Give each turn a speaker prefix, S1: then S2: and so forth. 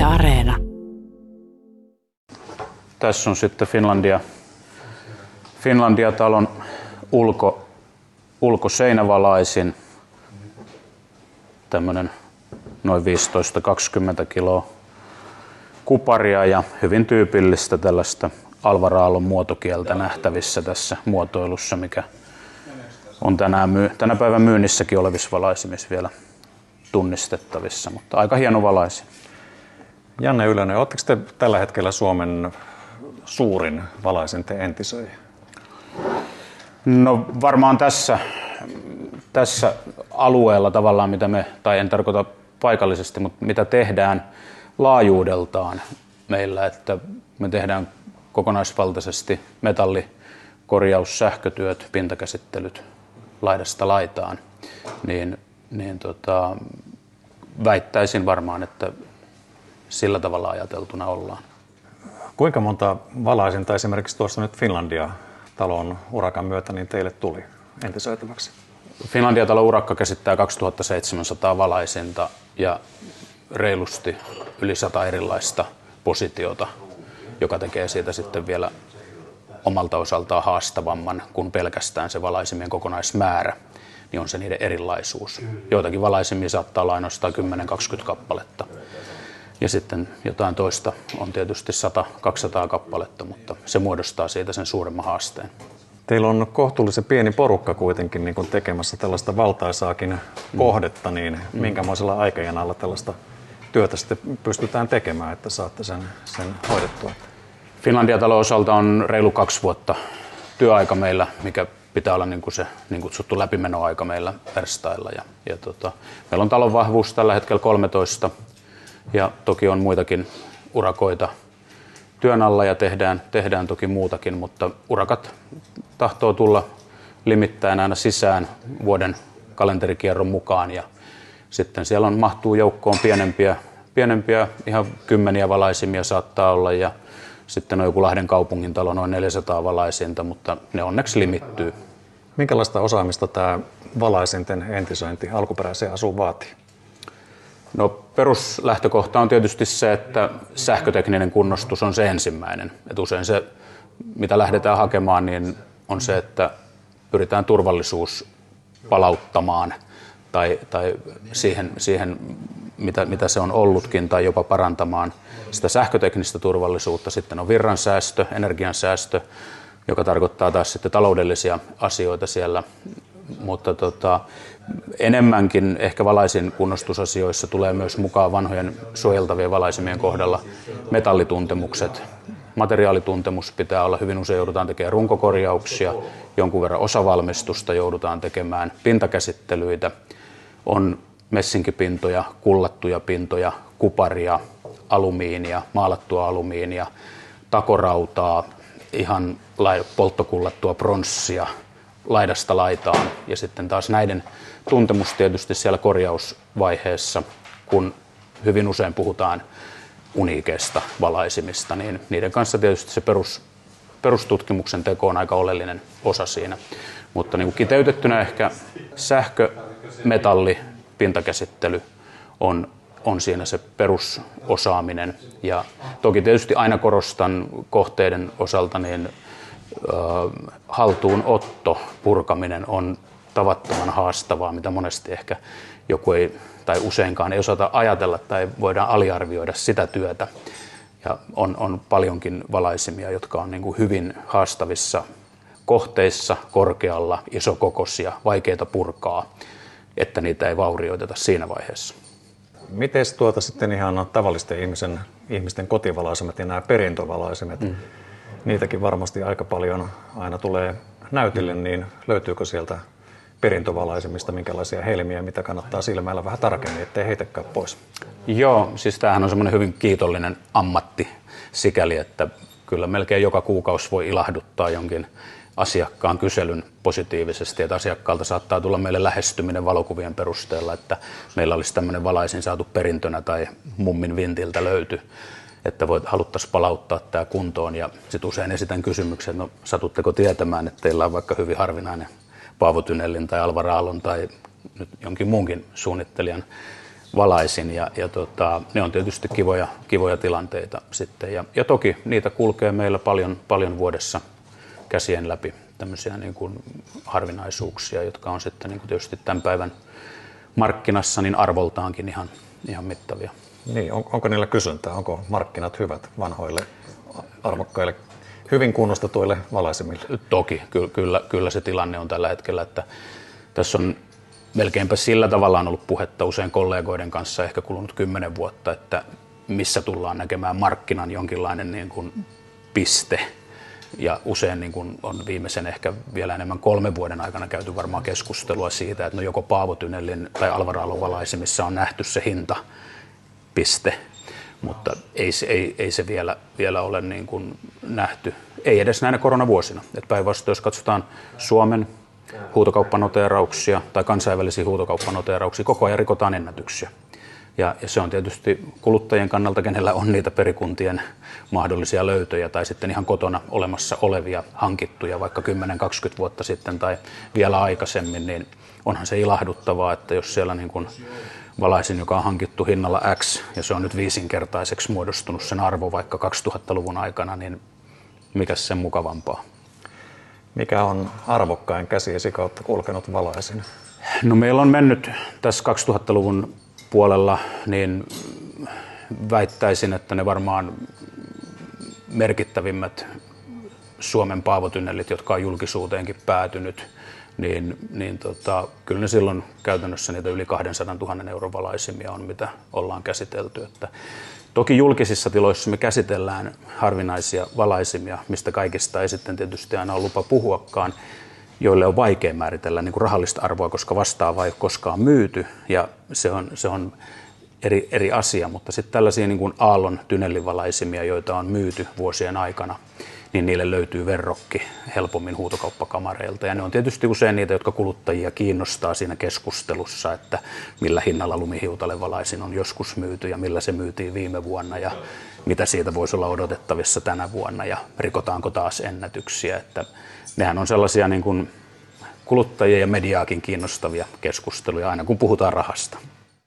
S1: Yle Areena.
S2: Tässä on sitten Finlandia, Finlandia-talon ulko, ulkoseinävalaisin. Tämmöinen noin 15-20 kiloa kuparia ja hyvin tyypillistä tällaista Alvaraallon muotokieltä nähtävissä tässä muotoilussa, mikä on tänään myy- tänä päivän myynnissäkin olevissa valaisimissa vielä tunnistettavissa, mutta aika hieno valaisin.
S3: Janne Ylönen, oletteko te tällä hetkellä Suomen suurin valaisinten entisöijä?
S2: No varmaan tässä, tässä alueella tavallaan, mitä me, tai en tarkoita paikallisesti, mutta mitä tehdään laajuudeltaan meillä, että me tehdään kokonaisvaltaisesti metallikorjaus, sähkötyöt, pintakäsittelyt laidasta laitaan, niin, niin tota, väittäisin varmaan, että sillä tavalla ajateltuna ollaan.
S3: Kuinka monta valaisinta esimerkiksi tuossa nyt Finlandia-talon urakan myötä niin teille tuli entisöitäväksi?
S2: Finlandia-talon urakka käsittää 2700 valaisinta ja reilusti yli 100 erilaista positiota, joka tekee siitä sitten vielä omalta osaltaan haastavamman kuin pelkästään se valaisimien kokonaismäärä, niin on se niiden erilaisuus. Joitakin valaisimia saattaa olla ainoastaan 10-20 kappaletta. Ja sitten jotain toista on tietysti 100-200 kappaletta, mutta se muodostaa siitä sen suuremman haasteen.
S3: Teillä on kohtuullisen pieni porukka kuitenkin niin tekemässä tällaista valtaisaakin mm. kohdetta, niin mm. minkämoisella aikajanalla tällaista työtä sitten pystytään tekemään, että saatte sen, sen hoidettua?
S2: Finlandia-talon osalta on reilu kaksi vuotta työaika meillä, mikä pitää olla niin kuin se niin kutsuttu läpimenoaika meillä verstailla. Ja, ja tota, meillä on talon vahvuus tällä hetkellä 13 ja toki on muitakin urakoita työn alla ja tehdään, tehdään toki muutakin, mutta urakat tahtoo tulla limittäin aina sisään vuoden kalenterikierron mukaan ja sitten siellä on, mahtuu joukkoon pienempiä, pienempiä, ihan kymmeniä valaisimia saattaa olla ja sitten on joku Lahden kaupungin talo, noin 400 valaisinta, mutta ne onneksi limittyy.
S3: Minkälaista osaamista tämä valaisinten entisöinti alkuperäiseen asuun vaatii?
S2: No peruslähtökohta on tietysti se, että sähkötekninen kunnostus on se ensimmäinen. Et usein se, mitä lähdetään hakemaan, niin on se, että pyritään turvallisuus palauttamaan tai, tai siihen, siihen mitä, mitä se on ollutkin, tai jopa parantamaan sitä sähköteknistä turvallisuutta. Sitten on virransäästö, energiansäästö, joka tarkoittaa taas sitten taloudellisia asioita siellä. Mutta tota, enemmänkin ehkä valaisin kunnostusasioissa tulee myös mukaan vanhojen suojeltavien valaisimien kohdalla metallituntemukset. Materiaalituntemus pitää olla, hyvin usein joudutaan tekemään runkokorjauksia, jonkun verran osavalmistusta joudutaan tekemään, pintakäsittelyitä, on messinkipintoja, kullattuja pintoja, kuparia, alumiinia, maalattua alumiinia, takorautaa, ihan polttokullattua pronssia laidasta laitaan. Ja sitten taas näiden tuntemus tietysti siellä korjausvaiheessa, kun hyvin usein puhutaan uniikeista valaisimista, niin niiden kanssa tietysti se perus, perustutkimuksen teko on aika oleellinen osa siinä. Mutta niin kuin kiteytettynä ehkä sähkö, metalli, pintakäsittely on, on siinä se perusosaaminen. Ja toki tietysti aina korostan kohteiden osalta, niin haltuunotto, purkaminen on tavattoman haastavaa, mitä monesti ehkä joku ei tai useinkaan ei osata ajatella tai voidaan aliarvioida sitä työtä. Ja on, on paljonkin valaisimia, jotka on niin kuin hyvin haastavissa kohteissa, korkealla, isokokoisia, vaikeita purkaa että niitä ei vaurioiteta siinä vaiheessa.
S3: Miten tuota sitten ihan tavallisten ihmisen, ihmisten kotivalaisimet ja nämä perintövalaisemet, mm. Niitäkin varmasti aika paljon aina tulee näytille, mm. niin löytyykö sieltä perintövalaisemista minkälaisia helmiä, mitä kannattaa silmäillä vähän tarkemmin, ettei heitäkään pois?
S2: Joo, siis tämähän on semmoinen hyvin kiitollinen ammatti sikäli, että kyllä melkein joka kuukausi voi ilahduttaa jonkin asiakkaan kyselyn positiivisesti, että asiakkaalta saattaa tulla meille lähestyminen valokuvien perusteella, että meillä olisi tämmöinen valaisin saatu perintönä tai mummin vintiltä löyty, että voit, haluttaisiin palauttaa tämä kuntoon. Ja sitten usein esitän kysymyksen, no satutteko tietämään, että teillä on vaikka hyvin harvinainen Paavo Tynellin tai Alvar Aallon tai nyt jonkin muunkin suunnittelijan valaisin ja, ja tota, ne on tietysti kivoja, kivoja tilanteita sitten. Ja, ja toki niitä kulkee meillä paljon, paljon vuodessa käsien läpi tämmöisiä niin kuin harvinaisuuksia, jotka on sitten niin kuin tietysti tämän päivän markkinassa niin arvoltaankin ihan, ihan mittavia.
S3: Niin, on, onko niillä kysyntää? Onko markkinat hyvät vanhoille arvokkaille hyvin kunnostetuille valaisimille?
S2: Toki, kyllä, kyllä, kyllä se tilanne on tällä hetkellä, että tässä on melkeinpä sillä tavalla on ollut puhetta usein kollegoiden kanssa ehkä kulunut kymmenen vuotta, että missä tullaan näkemään markkinan jonkinlainen niin kuin piste. Ja usein niin kuin on viimeisen ehkä vielä enemmän kolmen vuoden aikana käyty varmaan keskustelua siitä, että no joko Paavotynellin tai Alvaraalon valaisemissa on nähty se hinta piste, mutta ei, ei, ei se vielä, vielä ole niin kuin nähty, ei edes näinä koronavuosina. Päinvastoin, jos katsotaan Suomen huutokauppanoteerauksia tai kansainvälisiä huutokauppanoteerauksia, koko ajan rikotaan ennätyksiä. Ja, ja se on tietysti kuluttajien kannalta, kenellä on niitä perikuntien mahdollisia löytöjä tai sitten ihan kotona olemassa olevia hankittuja vaikka 10-20 vuotta sitten tai vielä aikaisemmin, niin onhan se ilahduttavaa, että jos siellä niin kuin valaisin, joka on hankittu hinnalla X ja se on nyt viisinkertaiseksi muodostunut sen arvo vaikka 2000-luvun aikana, niin mikä sen mukavampaa?
S3: Mikä on arvokkain käsiesi kautta kulkenut valaisin?
S2: No meillä on mennyt tässä 2000-luvun puolella, niin väittäisin, että ne varmaan merkittävimmät Suomen paavotynnelit, jotka on julkisuuteenkin päätynyt, niin, niin tota, kyllä ne silloin käytännössä niitä yli 200 000 euron valaisimia on, mitä ollaan käsitelty. Että Toki julkisissa tiloissa me käsitellään harvinaisia valaisimia, mistä kaikista ei sitten tietysti aina ole lupa puhuakaan, joille on vaikea määritellä niin kuin rahallista arvoa, koska vastaava ei ole koskaan myyty ja se on, se on eri, eri asia, mutta sitten tällaisia niin kuin aallon tynellivalaisimia, joita on myyty vuosien aikana, niin niille löytyy verrokki helpommin huutokauppakamareilta. Ja ne on tietysti usein niitä, jotka kuluttajia kiinnostaa siinä keskustelussa, että millä hinnalla lumihiutalevalaisin on joskus myyty ja millä se myytiin viime vuonna ja mitä siitä voisi olla odotettavissa tänä vuonna ja rikotaanko taas ennätyksiä. Että nehän on sellaisia niin kuin kuluttajia ja mediaakin kiinnostavia keskusteluja aina kun puhutaan rahasta.